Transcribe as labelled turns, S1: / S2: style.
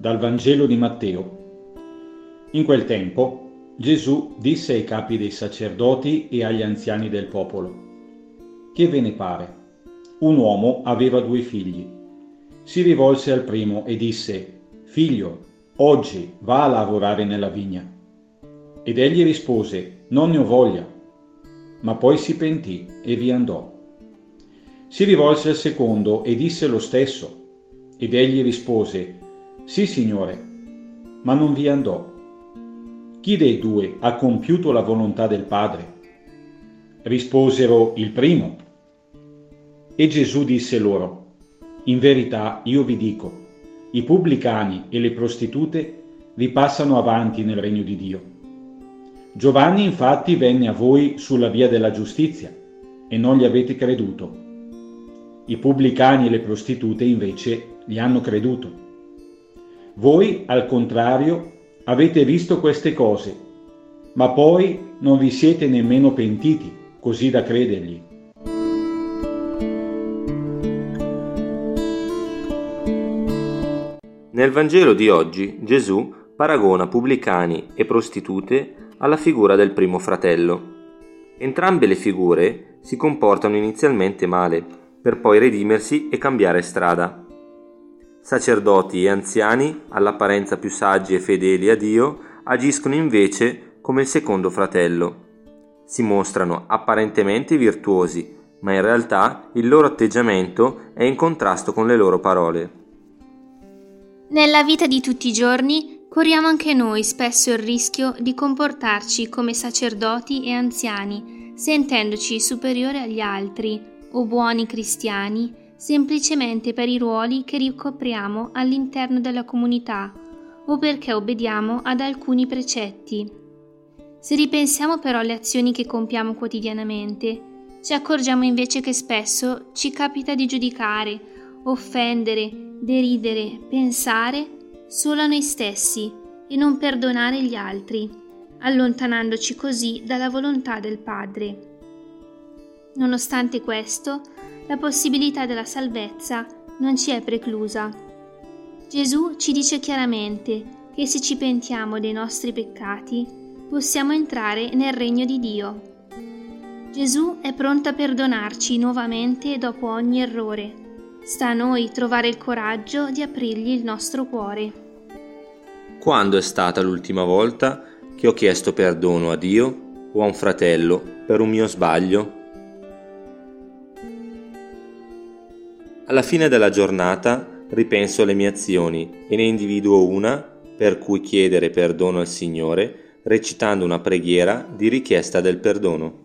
S1: Vangelo di Matteo. In quel tempo Gesù disse ai capi dei sacerdoti e agli anziani del popolo, Che ve ne pare? Un uomo aveva due figli. Si rivolse al primo e disse, Figlio, oggi va a lavorare nella vigna. Ed egli rispose, Non ne ho voglia. Ma poi si pentì e vi andò. Si rivolse al secondo e disse lo stesso. Ed egli rispose, sì, signore, ma non vi andò. Chi dei due ha compiuto la volontà del Padre? Risposero il primo. E Gesù disse loro, In verità io vi dico, i pubblicani e le prostitute vi passano avanti nel regno di Dio. Giovanni infatti venne a voi sulla via della giustizia e non gli avete creduto. I pubblicani e le prostitute invece gli hanno creduto. Voi, al contrario, avete visto queste cose, ma poi non vi siete nemmeno pentiti, così da credergli.
S2: Nel Vangelo di oggi Gesù paragona pubblicani e prostitute alla figura del primo fratello. Entrambe le figure si comportano inizialmente male, per poi redimersi e cambiare strada. Sacerdoti e anziani, all'apparenza più saggi e fedeli a Dio, agiscono invece come il secondo fratello. Si mostrano apparentemente virtuosi, ma in realtà il loro atteggiamento è in contrasto con le loro parole.
S3: Nella vita di tutti i giorni corriamo anche noi spesso il rischio di comportarci come sacerdoti e anziani, sentendoci superiori agli altri o buoni cristiani semplicemente per i ruoli che ricopriamo all'interno della comunità o perché obbediamo ad alcuni precetti. Se ripensiamo però alle azioni che compiamo quotidianamente, ci accorgiamo invece che spesso ci capita di giudicare, offendere, deridere, pensare solo a noi stessi e non perdonare gli altri, allontanandoci così dalla volontà del Padre. Nonostante questo, la possibilità della salvezza non ci è preclusa. Gesù ci dice chiaramente che se ci pentiamo dei nostri peccati, possiamo entrare nel regno di Dio. Gesù è pronto a perdonarci nuovamente dopo ogni errore. Sta a noi trovare il coraggio di aprirgli il nostro cuore.
S2: Quando è stata l'ultima volta che ho chiesto perdono a Dio o a un fratello per un mio sbaglio? Alla fine della giornata ripenso alle mie azioni e ne individuo una per cui chiedere perdono al Signore recitando una preghiera di richiesta del perdono.